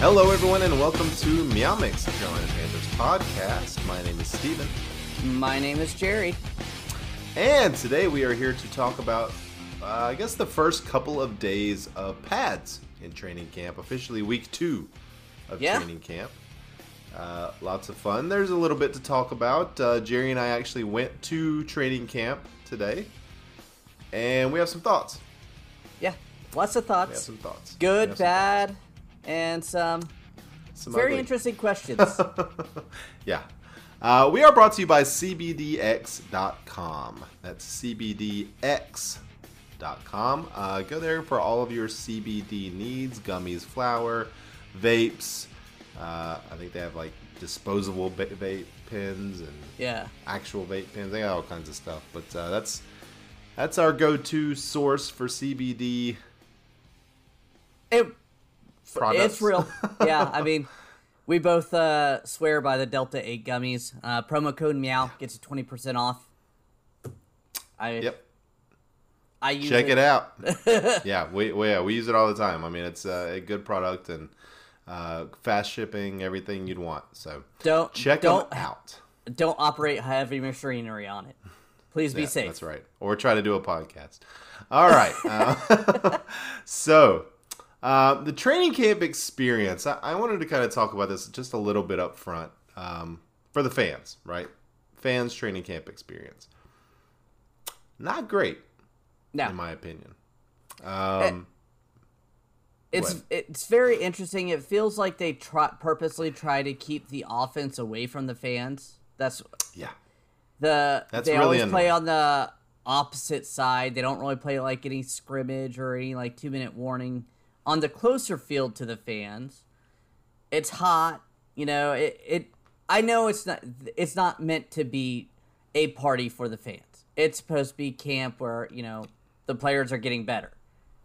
Hello, everyone, and welcome to Meow Mix, the Carolina Panthers podcast. My name is Steven. My name is Jerry. And today we are here to talk about, uh, I guess, the first couple of days of pads in training camp, officially week two of Yeah. training camp. Uh, lots of fun. There's a little bit to talk about. Uh, Jerry and I actually went to training camp today, and we have some thoughts. Yeah, lots of We have thoughts. some thoughts. Good, bad, and some. Some very ugly. interesting questions. yeah. Uh, we are brought to you by CBDX.com. That's CBDX.com. Uh, go there for all of your CBD needs gummies, flour, vapes. Uh, I think they have like disposable ba- vape pens and yeah. actual vape pens. They got all kinds of stuff. But uh, that's that's our go to source for CBD It, products. it's real. Yeah, I mean, we both uh, swear by the Delta 8 gummies. Uh, promo code MEOW gets you 20% off. I, Yep. I use check it out yeah we, we yeah we use it all the time i mean it's uh, a good product and uh, fast shipping everything you'd want so Don't, check don't, them out Don't operate heavy machinery on it. Please be Yeah, safe. that's right or try to do a podcast all right uh, so uh, the training camp experience I, I wanted to kind of talk about this just a little bit up front um, for the fans right fans training camp experience not great No. in my opinion um, It's What? it's very interesting. It feels like they try, purposely try to keep the offense away from the fans. That's yeah the That's they really always play on the opposite side. They don't really play like any scrimmage or any like two minute warning on the closer field to the fans. It's hot, you know. It it I know it's not it's not meant to be a party for the fans. It's supposed to be camp where you know the players are getting better,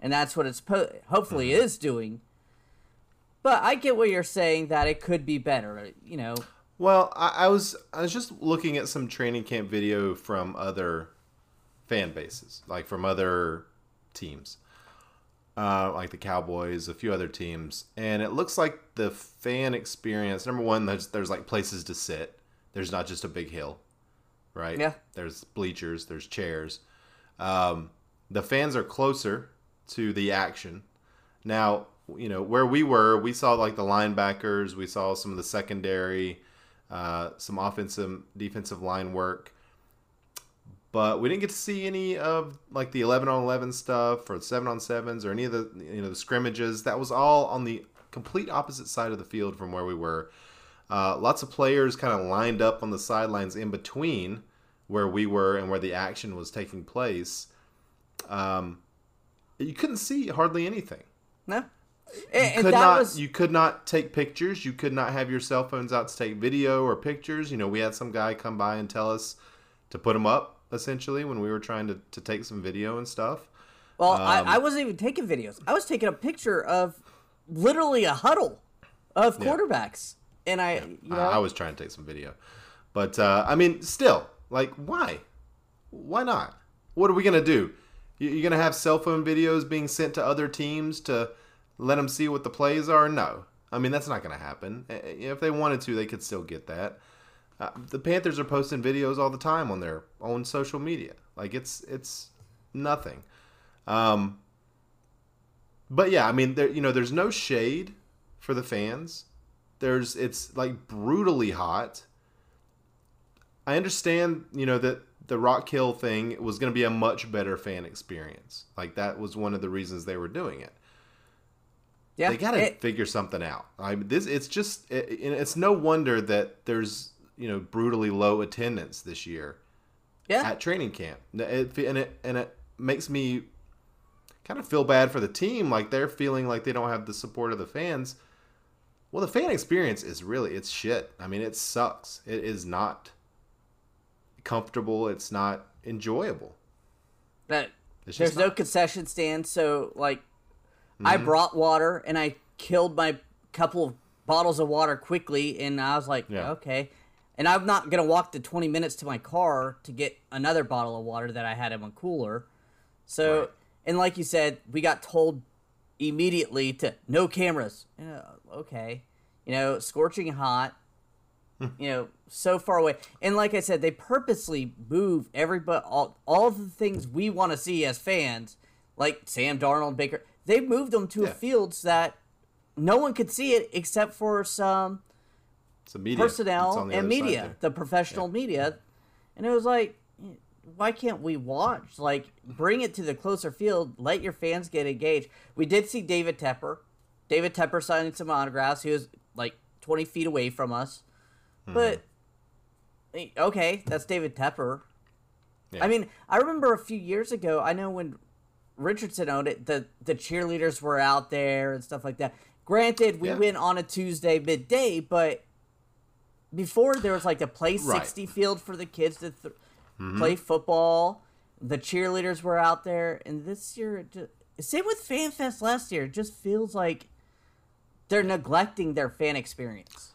and that's what it's po- hopefully Mm-hmm. is doing. But I get what you're saying that it could be better. You know, Well, I, I was I was just looking at some training camp video from other fan bases, like from other teams, uh, like the Cowboys, a few other teams, and it looks like the fan experience. Number one, there's there's like places to sit. There's not just a big hill, right? Yeah. There's bleachers. There's chairs. Um, the fans are closer to the action. Now, you know where we were, we saw like the linebackers, we saw some of the secondary, uh, some offensive, defensive line work, but we didn't get to see any of like the eleven on eleven stuff or seven on sevens or any of the you know the scrimmages. That was all on the complete opposite side of the field from where we were. Uh, lots of players kind of lined up on the sidelines in between where we were and where the action was taking place. Um, you couldn't see hardly anything no. And, and could that not was you could not take pictures. You could not have your cell phones out to take video or pictures. You know, we had some guy come by and tell us to put them up essentially when we were trying to, to take some video and stuff. Well, Um, I, I wasn't even taking videos. I was taking a picture of literally a huddle of quarterbacks, and I, you know, I, I was trying to take some video, but uh, I mean, still, like, why? Why not? What are we gonna do? You- You're gonna have cell phone videos being sent to other teams to let them see what the plays are? No, I mean that's not gonna happen. Eh, eh, If they wanted to, they could still get that. Uh, the Panthers are posting videos all the time on their own social media. Like it's it's nothing. Um, but yeah, I mean, there you know, there's no shade for the fans. There's it's like brutally hot. I understand, you know, that the Rock Hill thing was going to be a much better fan experience. Like that was one of the reasons they were doing it. yeah, They got to figure something out. I this it's just it, it's no wonder that there's you know brutally low attendance this year yeah, at training camp. It, and it and it makes me kind of feel bad for the team. Like they're feeling like they don't have the support of the fans. Well, the fan experience is really it's shit. I mean, it sucks. It is not comfortable. It's not enjoyable. that there's just no concession stand, so like, I Mm-hmm. brought water and I killed my couple of bottles of water quickly, and I was like, Yeah. okay. And I'm not gonna walk the 20 minutes to my car to get another bottle of water that I had in my cooler. So, Right. and like you said, we got told immediately to no cameras. Know, okay, you know, scorching hot. Hmm. you know, so far away, and like I said, they purposely move everybody all all the things we want to see as fans, like Sam Darnold, Baker. They moved them to Yeah. a so that no one could see it except for some It's media. Personnel on the and media, the professional media, and it was like, why can't we watch? Like, bring it to the closer field. Let your fans get engaged. We did see David Tepper. David Tepper signing some autographs. He was like twenty feet away from us, Hmm. but okay, that's David Tepper. Yeah. I mean, I remember a few years ago. I know when Richardson owned it, the the cheerleaders were out there and stuff like that. Granted, we Yeah. went on a Tuesday midday, but before there was like a play Right. Mm-hmm. sixty field for the kids to th- play football. The cheerleaders were out there, and this year, it just, same with FanFest last year. It just feels like they're neglecting their fan experience.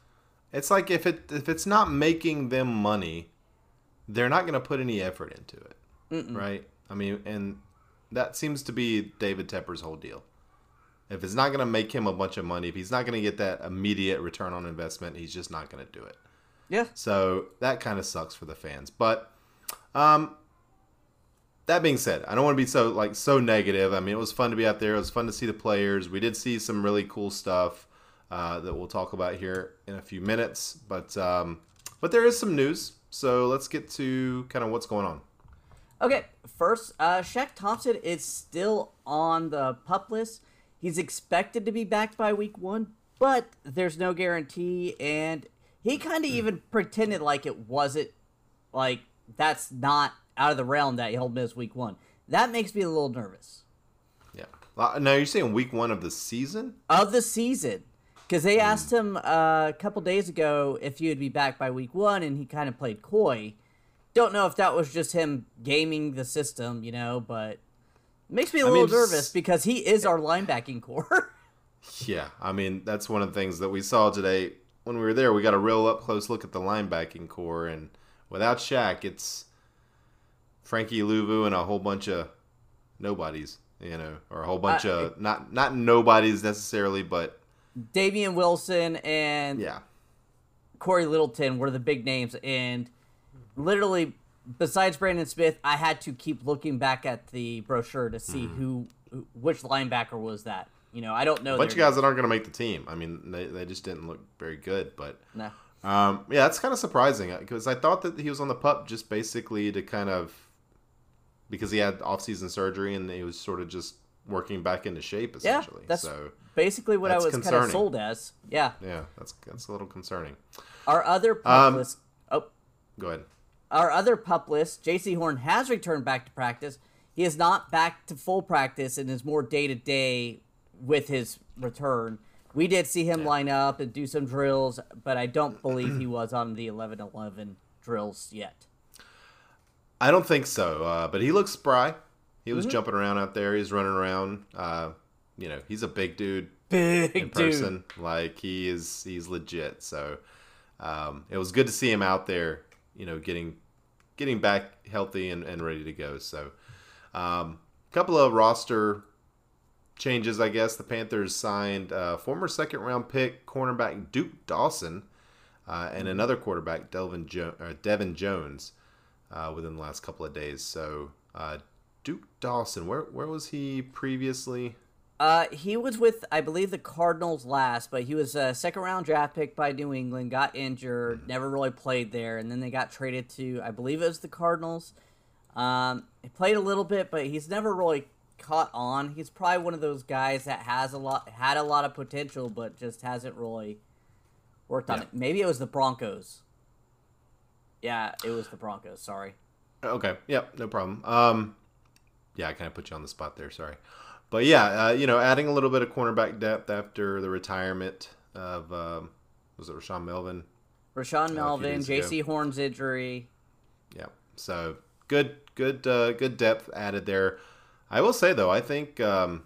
It's like if it if it's not making them money, they're not going to put any effort into it, right? I mean, and that seems to be David Tepper's whole deal. If it's not going to make him a bunch of money, if he's not going to get that immediate return on investment, he's just not going to do it. Yeah, So that kind of sucks for the fans. But um, that being said, I don't want to be so like so negative. I mean, it was fun to be out there. It was fun to see the players. We did see some really cool stuff uh, that we'll talk about here in a few minutes. But um, but there is some news. So let's get to kind of what's going on. Okay, first, uh, Shaq Thompson is still on the pup list. He's expected to be back by week one, but there's no guarantee, and he kind of even pretended like it wasn't, like, that's not out of the realm that he'll miss week one. That makes me a little nervous. Yeah. Uh, now you're saying week one of the season? Of the season. Because they asked him uh, a couple days ago if he would be back by week one, and he kind of played coy. Don't know if that was just him gaming the system, you know, but makes me a I little mean, nervous because he is our linebacking core. Yeah, I mean that's one of the things that we saw today when we were there. We got a real up close look at the linebacking core, and without Shaq, it's Frankie Luvu and a whole bunch of nobodies, you know, or a whole bunch Uh, of not not nobodies necessarily, but Damien Wilson and yeah, Cory Littleton were the big names, and literally, besides Brandon Smith, I had to keep looking back at the brochure to see who, who, which linebacker was that. You know, I don't know. a bunch of guys that aren't going to make the team. I mean, they they just didn't look very good, but. No. Um, yeah, that's kind of surprising because I thought that he was on the pup just basically to kind of because he had off-season surgery and he was sort of just working back into shape Yeah, essentially. that's so basically what I was kind of sold as. Yeah, yeah, that's that's a little concerning. our other pup Um, list. Oh, Go ahead. our other pup list, Jaycee Horn has returned back to practice. He is not back to full practice and is more day to day with his return. We did see him line up and do some drills, but I don't believe he was on the 11 11 drills yet. I don't think so, uh, but he looks spry. He Mm-hmm. was jumping around out there. He's running around. Uh, you know, he's a big dude Big in person. Like he is, he's legit. So um, it was good to see him out there. You know, getting getting back healthy and, and ready to go. So a um, couple of roster changes, I guess. The Panthers signed uh, former second round pick cornerback Duke Dawson uh, and another quarterback Delvin jo- uh, Devin Jones uh, within the last couple of days. So uh, Duke Dawson, where where was he previously? Uh, he was with, I believe, the Cardinals last, but he was a second round draft pick by New England, got injured, never really played there, and then they got traded to, I believe it was the Cardinals. Um, he played a little bit, but he's never really caught on. He's probably one of those guys that has a lot, had a lot of potential, but just hasn't really worked on Yeah. it. Maybe it was the Broncos. Yeah, it was the Broncos. Sorry. Okay. Yep. No problem. Um, yeah, I kind of put you on the spot there. Sorry, but yeah, uh, you know, adding a little bit of cornerback depth after the retirement of um, was it Rashaan Melvin? Rashaan Melvin. Jaycee Horn's injury. Yeah. So good, good, uh, good depth added there. I will say though, I think um,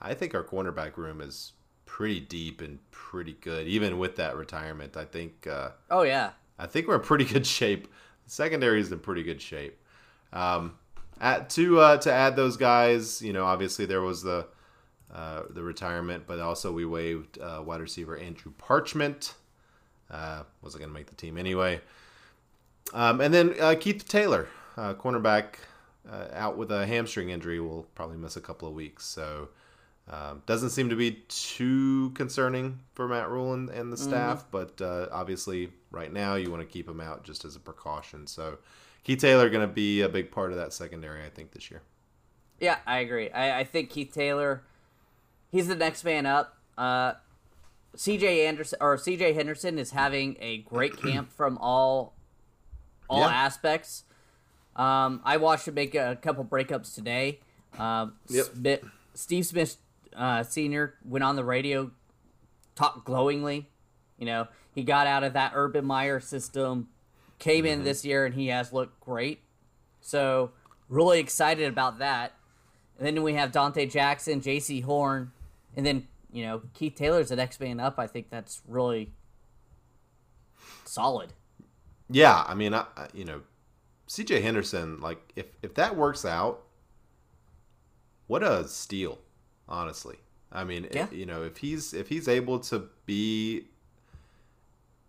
I think our cornerback room is pretty deep and pretty good, even with that retirement. I think. Uh, Oh yeah, I think we're in pretty good shape. The secondary is in pretty good shape. Um, at, to uh, to add those guys, you know, obviously there was the uh, the retirement, but also we waived uh, wide receiver Andrew Parchment. Uh, wasn't going to make the team anyway. Um, and then uh, Keith Taylor, uh, cornerback, uh, out with a hamstring injury, will probably miss a couple of weeks. So um, doesn't seem to be too concerning for Matt Rhule and, and the staff, but uh, obviously right now you want to keep him out just as a precaution. So Keith Taylor going to be a big part of that secondary, I think, this year. Yeah, I agree. I, I think Keith Taylor, he's the next man up. Uh, CJ Anderson or CJ Henderson is having a great camp from all all Yeah. aspects. Um, I watched him make a couple breakups today. Um, Yep. Smith, Steve Smith uh, Senior went on the radio, talked glowingly. You know, he got out of that Urban Meyer system, came in this year, and he has looked great. So really excited about that. And then we have Donte Jackson, Jaycee Horn, and then you know Keith Taylor's the next man up. I think that's really solid. Yeah, I mean, I- you know, CJ Henderson, like if if that works out, what a steal, honestly. I mean, Yeah. you know, if he's if he's able to be,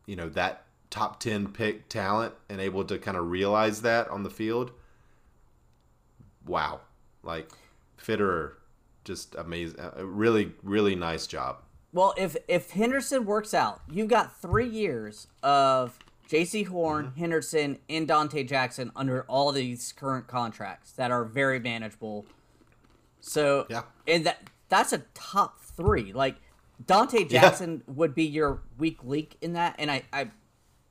you know, that top ten pick talent and able to kind of realize that on the field, wow, like Fitterer, just amazing, uh, uh, really really nice job. Well, if if Henderson works out, you've got three years of Jaycee Horn, Mm-hmm. Henderson, and Donte Jackson under all these current contracts that are very manageable. So Yeah. and that that's a top three. Like Donte Jackson would be your weak link in that, and I, I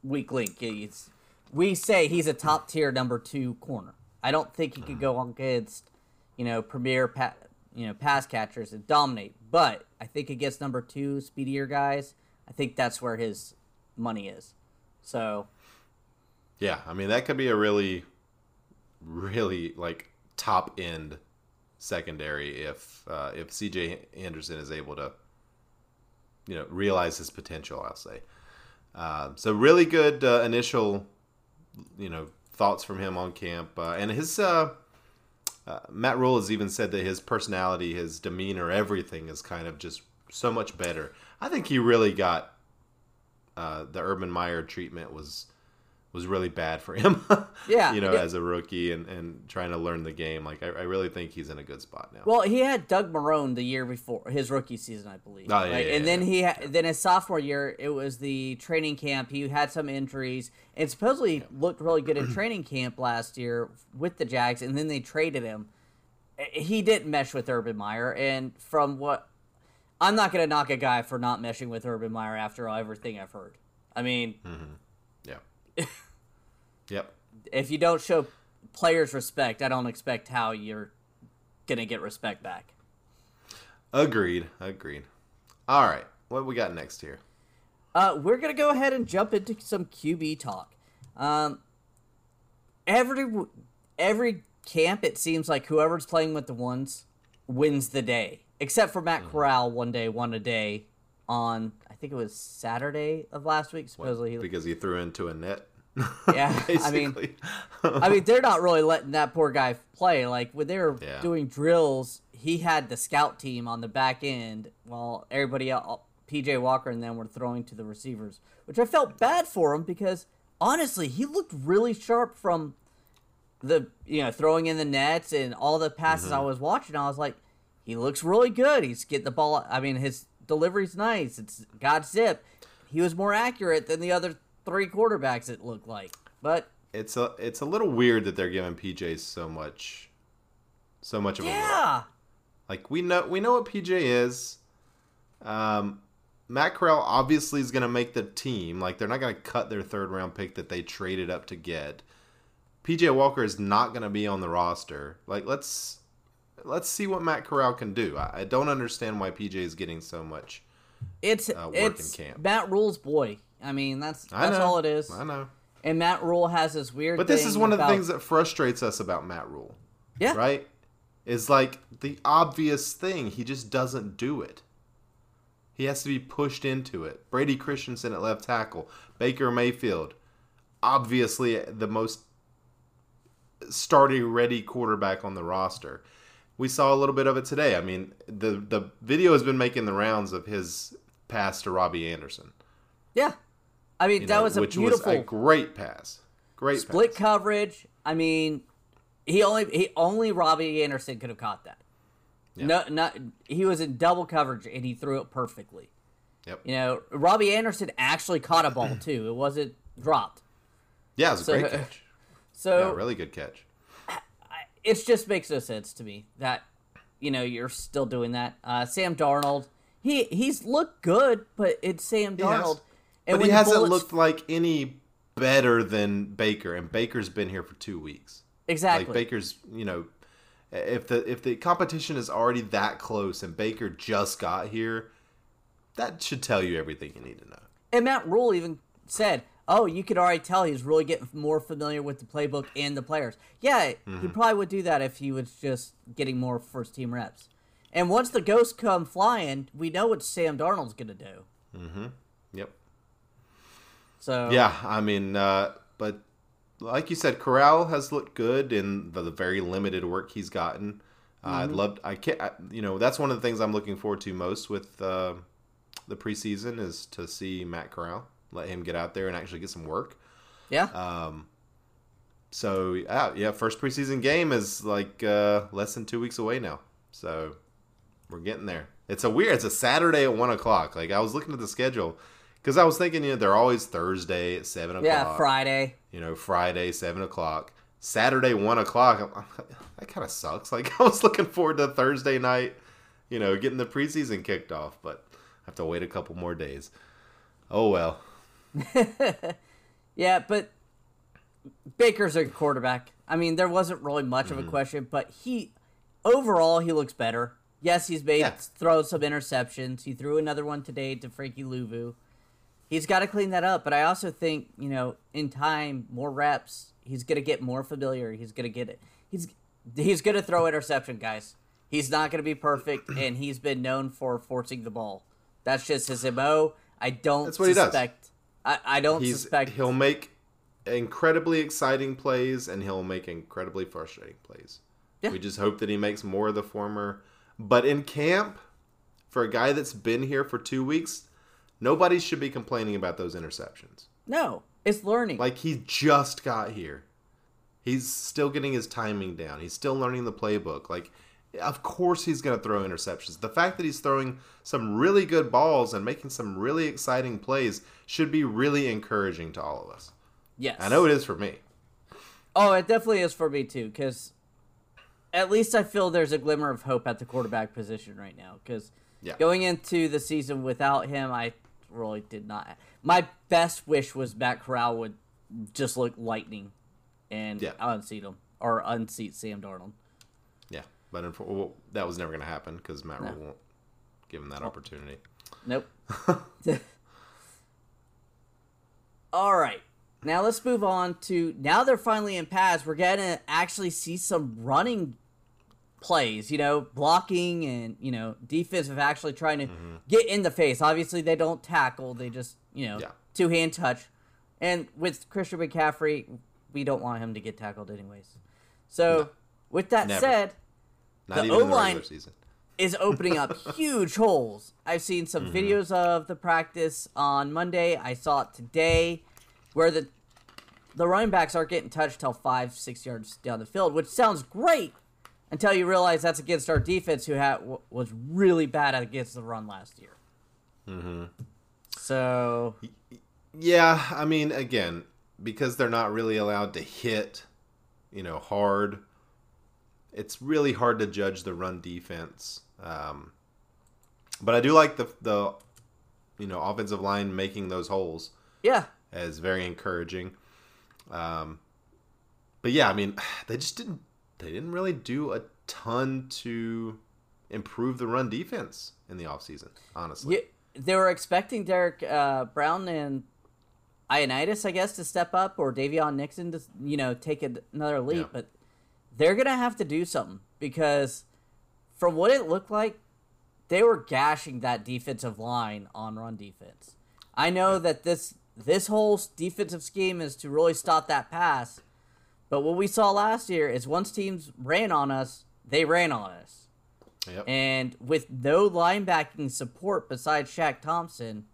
weak link. It's, we say he's a top tier number two corner. I don't think he could go against, you know, premier pa- you know pass catchers and dominate. But I think against number two speedier guys, I think that's where his money is. So Yeah, I mean that could be a really, really like top end secondary if uh, if CJ Anderson is able to, you know, realize his potential. I'll say. Uh, so really good uh, initial, you know, thoughts from him on camp, uh, and his uh, uh, Matt Rhule has even said that his personality, his demeanor, everything is kind of just so much better. I think he really got uh, the Urban Meyer treatment was was really bad for him. Yeah, you know, as a rookie and, and trying to learn the game. Like I, I really think he's in a good spot now. Well, he had Doug Marrone the year before his rookie season, I believe. Oh, yeah, Like, yeah, and then yeah. he ha- then his sophomore year, it was the training camp. He had some injuries and supposedly looked really good in training camp last year with the Jags, and then they traded him. Eh, He didn't mesh with Urban Meyer, and from what I'm not going to knock a guy for not meshing with Urban Meyer after everything I've heard. I mean, yeah. yep. if you don't show players respect, I don't expect how you're going to get respect back. Agreed. Agreed. All right. What we got next here? Uh, we're gonna go ahead and jump into some QB talk. Um, every every camp, it seems like whoever's playing with the ones wins the day, except for Matt mm-hmm. Corral. One day, one a day on I think it was Saturday of last week. Supposedly, he, Because he threw into a net. Yeah, I mean- I mean, they're not really letting that poor guy play. Like when they were Yeah. doing drills, he had the scout team on the back end while everybody else, uh, PJ Walker and them were throwing to the receivers, which I felt bad for him because honestly, he looked really sharp from the you know throwing in the nets and all the passes I mm-hmm. was watching. I was like, he looks really good. He's getting the ball. I mean, his delivery's nice. It's got zip. He was more accurate than the other three quarterbacks. It looked like, but it's a it's a little weird that they're giving PJ so much so much of a look. yeah. Like we know we know what PJ is. Um, Matt Corral obviously is going to make the team. Like they're not going to cut their third round pick that they traded up to get. PJ Walker is not going to be on the roster. Like let's let's see what Matt Corral can do. I, I don't understand why PJ is getting so much. It's uh, work in it's camp. Matt Rhule's boy. I mean, that's I that's know, all it is. I know. And Matt Rhule has this weird. But this is one of the things that frustrates us about Matt Rhule. yeah, right? Is like the obvious thing. He just doesn't do it. He has to be pushed into it. Brady Christensen at left tackle, Baker Mayfield, obviously the most starting ready quarterback on the roster. We saw a little bit of it today. I mean, the the video has been making the rounds of his pass to Robbie Anderson. Yeah, I mean you that know, was a beautiful was a great pass. Great split pass. coverage. I mean, he only he only Robbie Anderson could have caught that. Yeah. No, not he was in double coverage and he threw it perfectly. Yep. You know, Robbie Anderson actually caught a ball too. It wasn't dropped. Yeah, it was a great catch. So Yeah, really good catch. It just makes no sense to me that you know you're still doing that. Uh, Sam Darnold, he he's looked good, but it's Sam He. Darnold, But he hasn't bullets- looked like any better than Baker, and Baker's been here for two weeks. exactly. Like Baker's, you know, if the if the competition is already that close and Baker just got here, that should tell you everything you need to know. And Matt Rhule even said, "Oh, you could already tell he's really getting more familiar with the playbook and the players." Yeah, he probably would do that if he was just getting more first team reps. And once the ghosts come flying, we know what Sam Darnold's gonna do. Mm-hmm. Yep. So Yeah, I mean, uh, but like you said, Corral has looked good in the, the very limited work he's gotten. Uh, I'd love. I can't. I, you know, that's one of the things I'm looking forward to most with uh, the preseason is to see Matt Corral, let him get out there and actually get some work. yeah, Um, so yeah, yeah, first preseason game is like uh, less than two weeks away now. So we're getting there. It's a weird. It's a Saturday at one o'clock. Like I was looking at the schedule because I was thinking, you know, they're always Thursday at seven o'clock. yeah, Friday. You know, Friday seven o'clock. Saturday one o'clock. I'm- I'm- that kind of sucks. Like I was looking forward to Thursday night. You know, getting the preseason kicked off, but I have to wait a couple more days. Oh well. Yeah, but Baker's a quarterback. I mean, there wasn't really much Mm-hmm. of a question, but he overall he looks better. Yes, he's made Yeah. thrown some interceptions. He threw another one today to Frankie Luvu. He's got to clean that up, but I also think you know, in time, more reps, he's gonna get more familiar. He's gonna get it. He's he's gonna throw interception, guys. He's not gonna be perfect, and he's been known for forcing the ball. That's just his mo. I don't That's what he does. I, I don't He's suspect he'll make incredibly exciting plays and he'll make incredibly frustrating plays. Yeah. We just hope that he makes more of the former. But in camp, for a guy that's been here for two weeks, nobody should be complaining about those interceptions. No, it's learning. Like he just got here. He's still getting his timing down. He's still learning the playbook. Like of course he's going to throw interceptions. The fact that he's throwing some really good balls and making some really exciting plays should be really encouraging to all of us. yes, I know it is for me. Oh, it definitely is for me too, because at least I feel there's a glimmer of hope at the quarterback position right now. Because Yeah. going into the season without him, I really did not. My best wish was Matt Corral would just look lightning and Yeah. unseat him or unseat Sam Darnold. But unfor- well, that was never going to happen because Matt No. Rule won't give him that oh. opportunity. Nope. All right. Now let's move on to now they're finally in pads. We're gonna actually see some running plays, you know, blocking and you know defensive actually trying to mm-hmm. get in the face. Obviously they don't tackle; they just you know Yeah. two hand touch. And with Christian McCaffrey, we don't want him to get tackled anyways. So No. with that Never. said, Not The even in the O-line- regular season. is opening up huge holes. I've seen some Mm-hmm. videos of the practice on Monday. I saw it today, where the the running backs aren't getting touched till five, six yards down the field, which sounds great until you realize that's against our defense, who had was really bad against the run last year. Mm-hmm. So Yeah, I mean, again, because they're not really allowed to hit, you know, hard. It's really hard to judge the run defense. Um, but I do like the the, you know, offensive line making those holes yeah, as very encouraging. Um, but yeah, I mean, they just didn't they didn't really do a ton to improve the run defense in the offseason, honestly. Yeah, they were expecting Derrick uh, Brown and Ioannidis, I guess, to step up, or Daviyon Nixon to, you know, take another leap. Yeah. But they're gonna have to do something because, from what it looked like, they were gashing that defensive line on run defense. I know that this this whole defensive scheme is to really stop that pass. But what we saw last year is once teams ran on us, they ran on us. Yep. And with no linebacking support besides Shaq Thompson,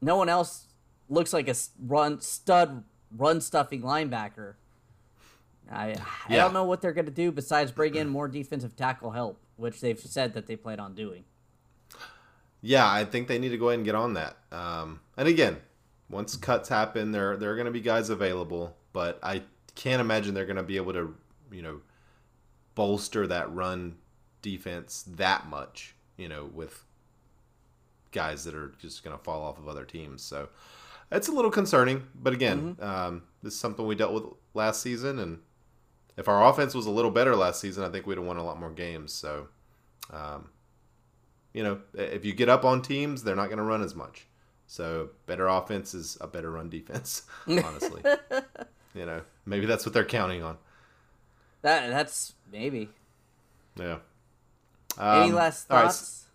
no one else looks like a run stud run stuffing linebacker. I I Yeah. don't know what they're going to do besides bring in more defensive tackle help, which they've said that they plan on doing. Yeah, I think they need to go ahead and get on that. Um, and again, once cuts happen, there there are going to be guys available, but I can't imagine they're going to be able to, you know, bolster that run defense that much. You know, with guys that are just going to fall off of other teams. So it's a little concerning. But again, um, this is something we dealt with last season, and if our offense was a little better last season, I think we'd have won a lot more games. So. Um, you know, if you get up on teams, they're not going to run as much. So better offense is a better run defense. Honestly, you know, maybe that's what they're counting on. That that's maybe. Yeah. Any Um, last all right, thoughts?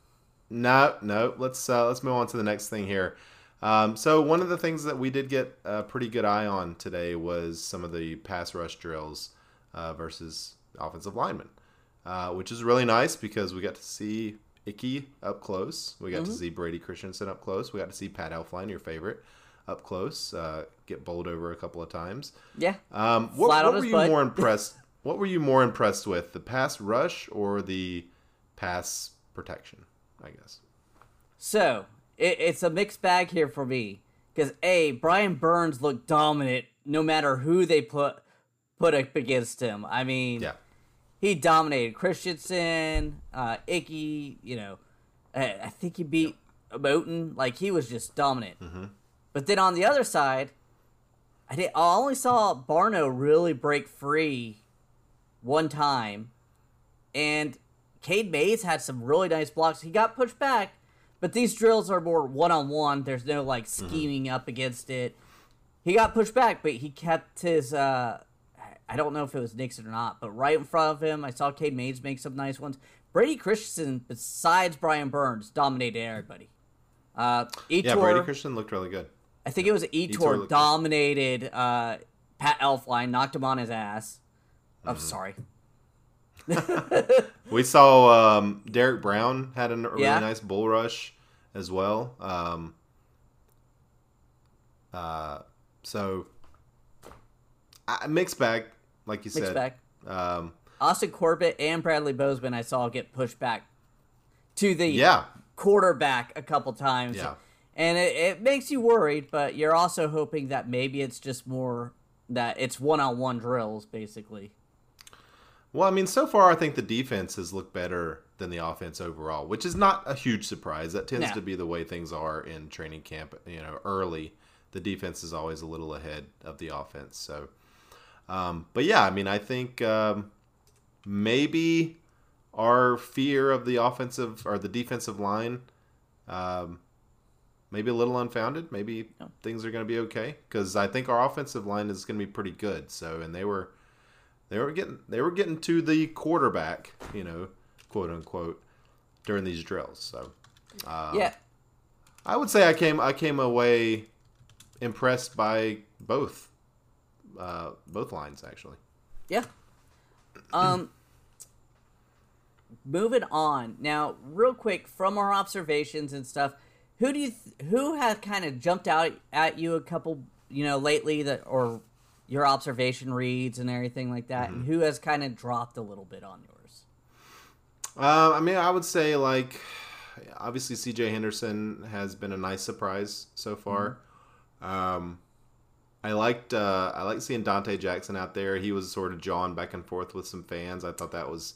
No, no. Let's uh, let's move on to the next thing here. Um, so one of the things that we did get a pretty good eye on today was some of the pass rush drills uh, versus offensive linemen, uh, which is really nice because we got to see Icky up close. We got to see Brady Christensen up close. We got to see Pat Elflein, your favorite, up close, uh, get bowled over a couple of times. Yeah. Um, what what were you butt. more impressed? What were you more impressed with, the pass rush or the pass protection? I guess. So it, it's a mixed bag here for me because a Brian Burns looked dominant no matter who they put put up against him. I mean, Yeah. he dominated Christensen, uh, Icky. You know, I, I think he beat Moten. Like he was just dominant. But then on the other side, I did. I only saw Barno really break free one time, and Cade Mays had some really nice blocks. He got pushed back, but these drills are more one on one. There's no like scheming up against it. He got pushed back, but he kept his. Uh, I don't know if it was Nixon or not, but right in front of him, I saw Cade Mays make some nice ones. Brady Christensen, besides Brian Burns, dominated everybody. Uh, Etor, Yeah, Brady Christian looked really good. I think it was Etor Etor looked- dominated uh, Pat Elflein, knocked him on his ass. I'm Mm-hmm. sorry. We saw um, Derrick Brown had a really Yeah. nice bull rush as well. Um, uh, so I mixed bag, like you said. bag. Um, Austin Corbett and Bradley Bozeman, I saw get pushed back to the yeah, quarterback a couple times. Yeah. And it, it makes you worried, but you're also hoping that maybe it's just more that it's one on one drills, basically. Well, I mean, so far I think the defense has looked better than the offense overall, which is not a huge surprise. That tends No. to be the way things are in training camp. You know, early the defense is always a little ahead of the offense. So, um, but yeah, I mean, I think um, maybe our fear of the offensive or the defensive line, um, maybe a little unfounded. Maybe things are going to be okay because I think our offensive line is going to be pretty good. So, and they were they were getting they were getting to the quarterback, you know, quote unquote, during these drills. So uh, yeah. I would say I came I came away impressed by both uh, both lines actually. Yeah. Um moving on. Now, real quick from our observations and stuff, who do you th- who has kind of jumped out at you a couple, you know, lately that or your observation reads and everything like that, and who has kind of dropped a little bit on yours? Uh, I mean, I would say like obviously C.J. Henderson has been a nice surprise so far. Um, I liked uh, I liked seeing Donte Jackson out there. He was sort of jawing back and forth with some fans. I thought that was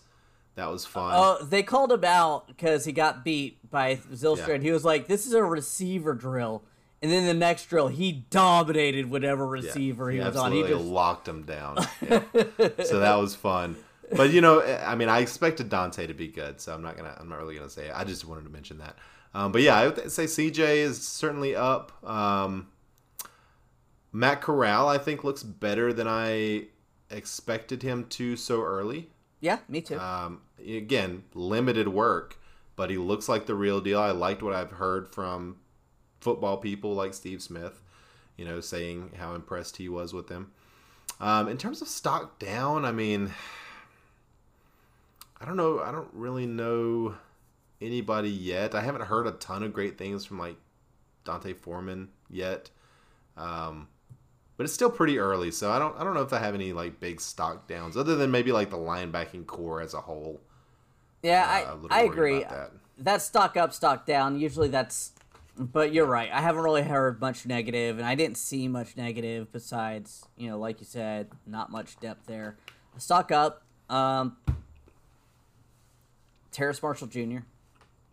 that was fun. Oh, they called him out because he got beat by Zylstra, Yeah. and he was like, "This is a receiver drill." And then the next drill, he dominated whatever Yeah, receiver he, was on. He just locked him down. Yeah. so that was fun. But you know, I mean, I expected Donte to be good, so I'm not gonna. I'm not really gonna say it. I just wanted to mention that. Um, but yeah, I would say CJ is certainly up. Um, Matt Corral, I think, looks better than I expected him to so early. yeah, me too. Um, again, limited work, but he looks like the real deal. I liked what I've heard from football people like Steve Smith, you know, saying how impressed he was with him. Um, in terms of stock down, I mean, I don't know. I don't really know anybody yet. I haven't heard a ton of great things from like D'Onta Foreman yet. Um, but it's still pretty early, so I don't I don't know if I have any like big stock downs other than maybe like the linebacking core as a whole. Yeah, Uh, I I agree. that. That's stock up, stock down. Usually that's. But you're right. I haven't really heard much negative, and I didn't see much negative besides, you know, like you said, not much depth there. Stock up. Um, Terrace Marshall Jr.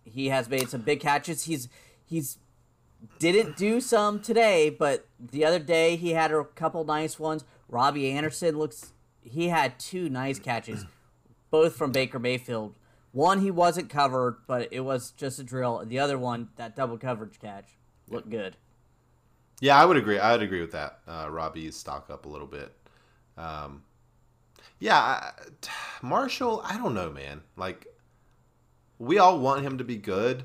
He has made some big catches. He's he's didn't do some today, but the other day he had a couple nice ones. Robbie Anderson looks he had two nice catches, both from Baker Mayfield. One he wasn't covered, but it was just a drill. The other one, that double coverage catch, looked good. Yeah, I would agree. I would agree with that. Uh, Robbie's stock up a little bit. Um, yeah, I, Marshall. I don't know, man. Like, we all want him to be good.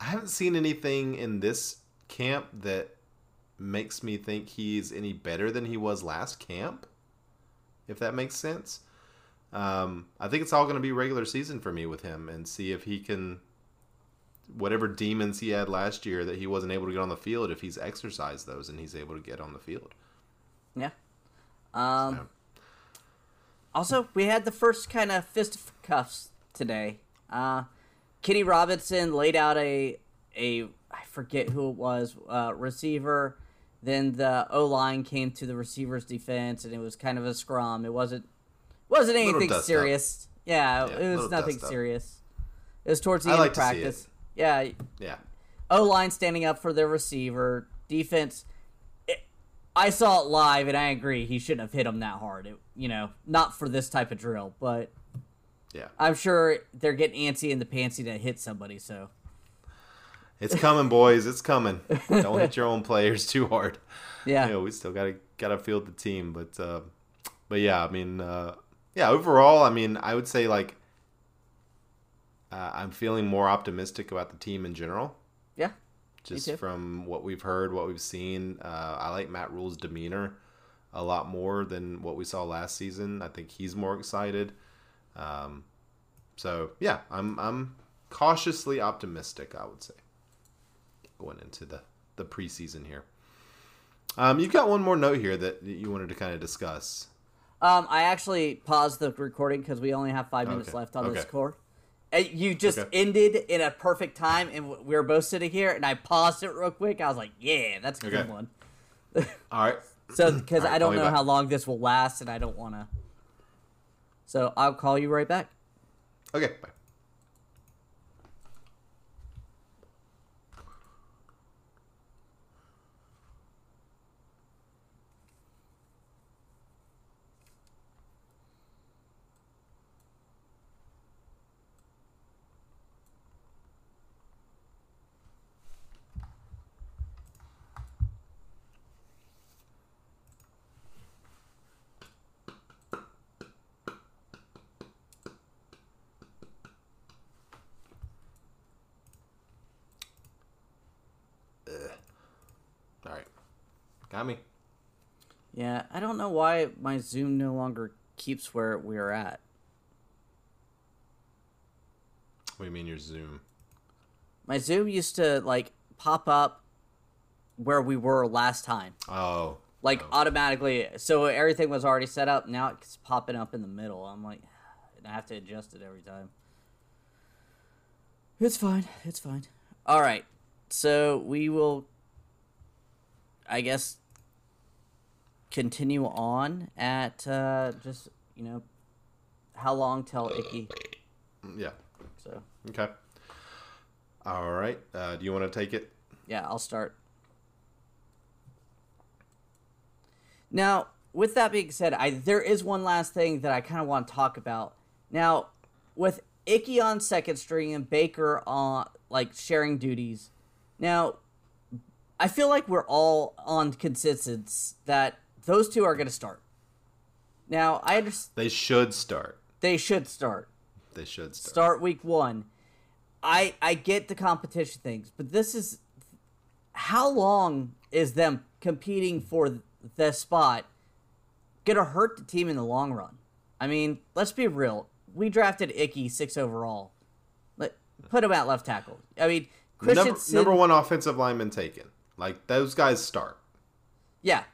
I haven't seen anything in this camp that makes me think he's any better than he was last camp. If that makes sense. Um, I think it's all going to be regular season for me with him, and see if he can whatever demons he had last year that he wasn't able to get on the field if he's exercised those and he's able to get on the field. Yeah. Um, So, Also, we had the first kind of fist cuffs today. Uh, Kenny Robinson laid out a a I forget who it was uh, receiver. Then the O line came to the receiver's defense, and it was kind of a scrum. It wasn't wasn't anything serious. Yeah, Yeah, it was nothing serious. It was towards the I end like of to see it. practice. Yeah, yeah. O line standing up for their receiver. Defense. It, I saw it live, and I agree. He shouldn't have hit him that hard. It, you know, not for this type of drill, but Yeah. I'm sure they're getting antsy in the pantsy to hit somebody. So It's coming, boys. It's coming. Don't hit your own players too hard. yeah, You know, we still got to got to field the team, but uh, but yeah, I mean, uh, yeah. Overall, I mean, I would say like uh, I'm feeling more optimistic about the team in general. yeah, just from what we've heard, what we've seen. Uh, I like Matt Rhule's demeanor a lot more than what we saw last season. I think he's more excited. Um, so yeah, I'm I'm cautiously optimistic. I would say going into the the preseason here. Um, you've got one more note here that you wanted to kind of discuss. Um, I actually paused the recording because we only have five minutes Okay, left on this okay. core. And you just Okay. ended in a perfect time, and we were both sitting here, and I paused it real quick. I was like, "Yeah, that's a good one." All right. So, because right, I don't know back. how long this will last, and I don't want to. So I'll call you right back. Okay. Bye. All right. Got me. Yeah, I don't know why my Zoom no longer keeps where we're at. What do you mean your Zoom? My Zoom used to like pop up where we were last time, Oh. like Oh. automatically. So everything was already set up. Now it's popping up in the middle. I'm like, and I have to adjust it every time. It's fine. It's fine. All right. So we will, I guess, continue on at uh, just you know how long till Icky. Yeah. So Okay. All right. Uh, do you want to take it? yeah, I'll start. Now, with that being said, I there is one last thing that I kind of want to talk about. Now, with Icky on second string and Baker on like sharing duties. Now, I feel like we're all on consensus that those two are going to start. Now, I understand They should start. they should start. They should start. start week one. I I get the competition things, but this is how long is them competing for the spot gonna hurt the team in the long run? I mean, let's be real. we drafted Icky six overall. Let put him at left tackle. I mean, Number, number one offensive lineman taken. Like those guys start. Yeah.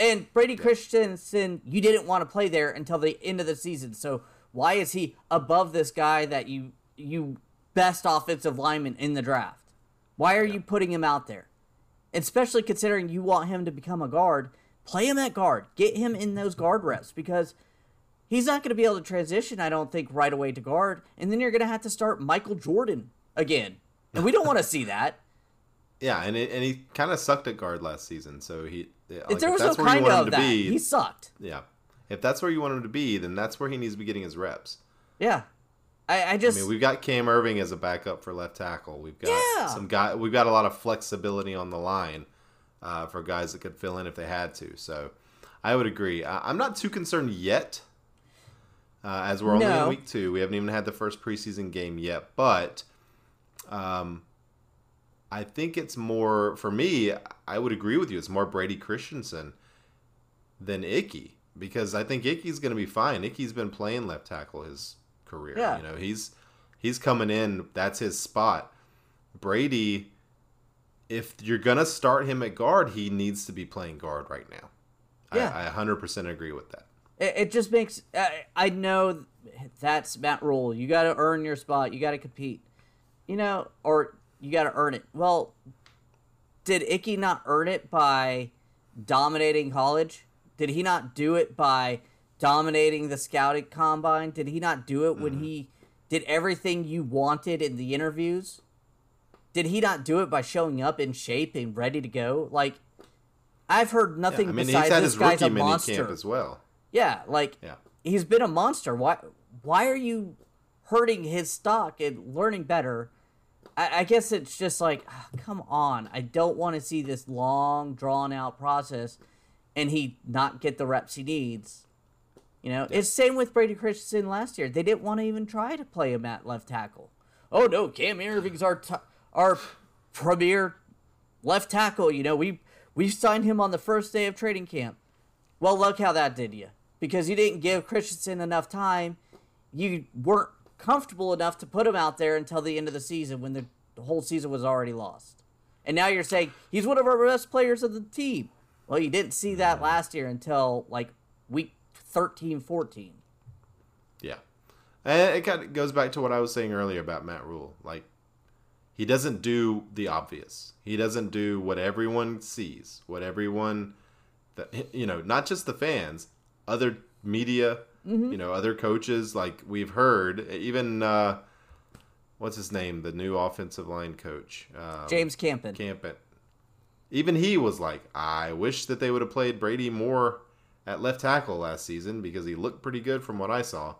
And Brady Christensen, you didn't want to play there until the end of the season. So why is he above this guy that you you best offensive lineman in the draft? Why are you putting him out there? Especially considering you want him to become a guard, play him at guard. Get him in those guard reps because he's not going to be able to transition, I don't think, right away to guard. And then you're going to have to start Michael Jordan again. And we don't want to see that. Yeah, and it, and he kind of sucked at guard last season. So he yeah, like, if there was no that's where you kind of to that, be, he sucked. yeah. If that's where you want him to be, then that's where he needs to be getting his reps. Yeah. I, I I just. mean, we've got Cam Erving as a backup for left tackle. We've got Yeah. some guy. We've got a lot of flexibility on the line uh, for guys that could fill in if they had to. So, I would agree. I, I'm not too concerned yet, uh, as we're only No. in week two. We haven't even had the first preseason game yet, but um, I think it's more for me. I would agree with you. It's more Brady Christensen than Ickey because I think Ickey's going to be fine. Ickey's been playing left tackle his career. Yeah. You know, he's he's coming in. That's his spot. Brady, if you're going to start him at guard, he needs to be playing guard right now. Yeah. I, I 100% agree with that. It, it just makes. I, I know that's Matt Rhule. You got to earn your spot. You got to compete. You know, or you got to earn it. Well, did Ickey not earn it by dominating college? Did he not do it by dominating the scouting combine? Did he not do it when mm-hmm. he did everything you wanted in the interviews? Did he not do it by showing up in shape and ready to go? Like, I've heard Yeah, nothing I mean, besides he's had this his guy's rookie a monster. camp as well. Yeah, like Yeah. he's been a monster. Why why are you hurting his stock and learning better? I, I guess it's just like, ah, come on. I don't want to see this long, drawn out process and he not get the reps he needs. You know, it's same with Brady Christensen last year. They didn't want to even try to play him at left tackle. Oh no, Cam Erving's our t- our premier left tackle. You know, we we signed him on the first day of training camp. Well, look how that did you. Because you didn't give Christensen enough time. You weren't comfortable enough to put him out there until the end of the season when the, the whole season was already lost. And now you're saying he's one of our best players of the team. Well, you didn't see that last year until like week 13, 14. Yeah. And it kind of goes back to what I was saying earlier about Matt Rhule. Like, he doesn't do the obvious. He doesn't do what everyone sees, what everyone, that you know, not just the fans, other media, you know, other coaches. Like we've heard, even uh, what's his name, the new offensive line coach, um, James Campen. Campbell. Even he was like, I wish that they would have played Brady more at left tackle last season because he looked pretty good from what I saw.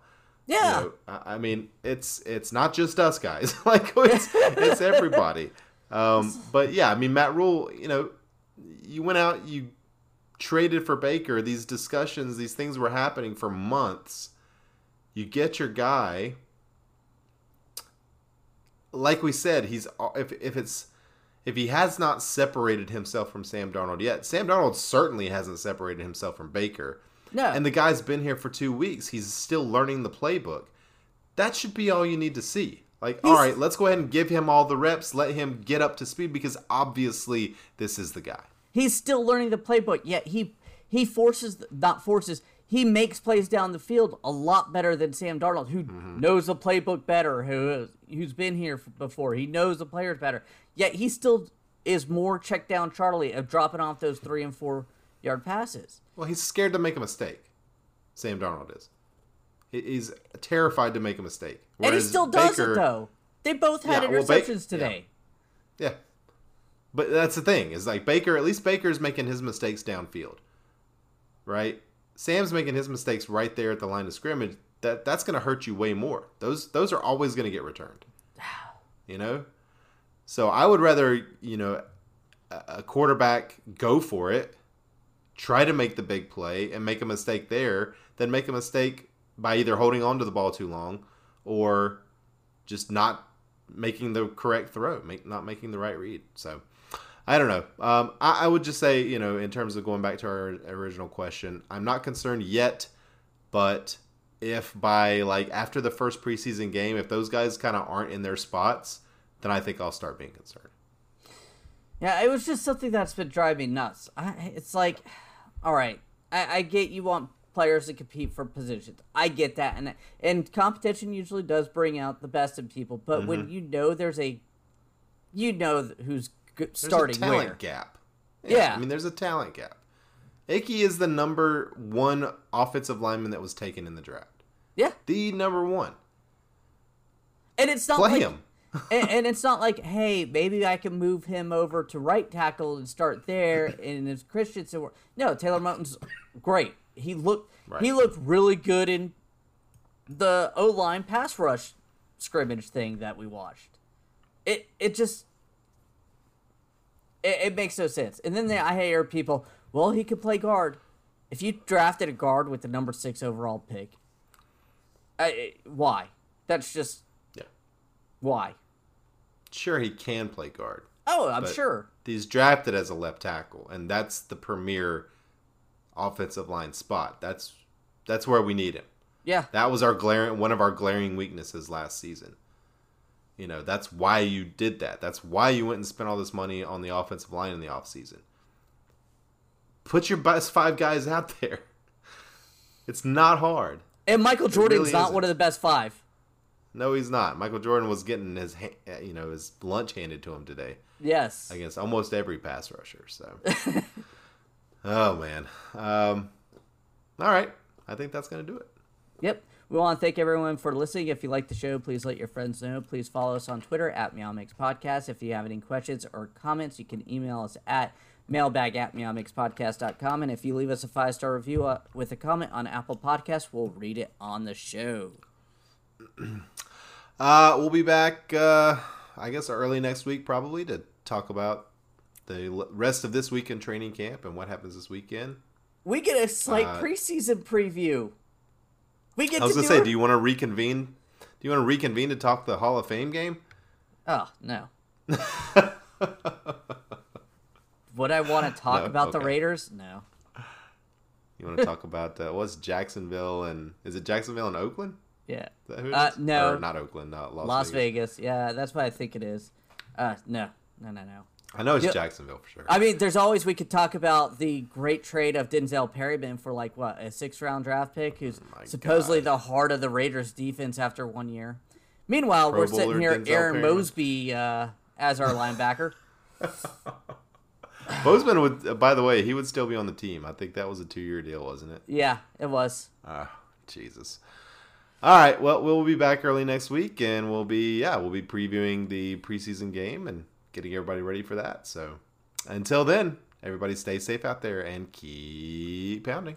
You yeah. know, I I mean, it's it's not just us guys. like it's it's everybody. Um, but yeah, I mean, Matt Rhule, you know, you went out, you traded for Baker. These discussions, these things were happening for months. You get your guy. Like we said, he's if if it's if he has not separated himself from Sam Darnold yet, Sam Darnold certainly hasn't separated himself from Baker. No. And the guy's been here for two weeks. He's still learning the playbook. That should be all you need to see. Like, all He's- right, let's go ahead and give him all the reps. Let him get up to speed because obviously this is the guy. He's still learning the playbook, yet he he forces not forces. He makes plays down the field a lot better than Sam Darnold, who mm-hmm. knows the playbook better, who who's been here before. He knows the players better. Yet he still is more check down Charlie of dropping off those three and four yard passes. Well, he's scared to make a mistake. Sam Darnold is. He's terrified to make a mistake. and he still does Baker- it though. They both had Yeah, well, interceptions Ba- yeah. today. Yeah. But that's the thing is like Baker, at least Baker's making his mistakes downfield, right? Sam's making his mistakes right there at the line of scrimmage. That that's going to hurt you way more. Those those are always going to get returned. You know, so I would rather you know a a quarterback go for it, try to make the big play and make a mistake there, than make a mistake by either holding on to the ball too long or just not making the correct throw, make, not making the right read. So I don't know. Um, I, I would just say, you know, in terms of going back to our original question, I'm not concerned yet, but if by like after the first preseason game, if those guys kind of aren't in their spots, then I think I'll start being concerned. Yeah, it was just something that's been driving nuts. I, it's like, all right, I, I get you want players to compete for positions. I get that, and and competition usually does bring out the best in people. But mm-hmm. when you know there's a, you know who's starting there's a talent where. gap. Yeah, yeah, I mean there's a talent gap. Ickey is the number one offensive lineman that was taken in the draft. Yeah, the number one. And it's not play like, him. and, and, it's not like, hey, maybe I can move him over to right tackle and start there. and if Christensen, no, Taylor Moton's great. He looked right. he looked really good in the O line pass rush scrimmage thing that we watched. It it just it, it makes no sense. And then I hear people, well, he could play guard. If you drafted a guard with the number six overall pick, I, why? That's just yeah. Why? Sure, he can play guard. Oh, I'm sure. He's drafted as a left tackle, and that's the premier offensive line spot. That's that's where we need him. Yeah. That was our glaring one of our glaring weaknesses last season. You know, that's why you did that. That's why you went and spent all this money on the offensive line in the offseason. Put your best five guys out there. It's not hard. And Michael Jordan's really not isn't. one of the best five. No, he's not. Michael Jordan was getting his you know his lunch handed to him today. Yes. Against almost every pass rusher. So Oh man. Um, all right. I think that's gonna do it. Yep. We want to thank everyone for listening. If you like the show, please let your friends know. Please follow us on Twitter at Meow Mix Podcast. If you have any questions or comments, you can email us at mailbag at meowmixpodcast.com. And if you leave us a five star review uh, with a comment on Apple Podcasts, we'll read it on the show. uh, we'll be back, uh, I guess, early next week, probably, to talk about the rest of this week in training camp and what happens this weekend. We get a slight uh, preseason preview. We get. I was to gonna say, do you want to reconvene? Do you want to reconvene to talk the Hall of Fame game? Oh no. Would I want to talk no? about okay. the Raiders? No. You want to talk about uh, what's Jacksonville and is it Jacksonville and Oakland? Yeah. Uh, no, or not Oakland, not Las, Las Vegas. Vegas. Yeah, that's what I think it is. Uh, no, no, no, no. I know it's you, Jacksonville for sure. I mean, there's always we could talk about the great trade of Denzel Perryman for like what a six round draft pick, who's oh supposedly God. the heart of the Raiders defense after one year. Meanwhile, Pro we're sitting here, Denzel Aaron Perryman. Mosby uh, as our linebacker. Bozeman would, by the way, he would still be on the team. I think that was a two year deal, wasn't it? Yeah, it was. Ah, Jesus. All right. Well, we'll be back early next week, and we'll be yeah, we'll be previewing the preseason game and getting everybody ready for that. So until then, everybody stay safe out there and keep pounding.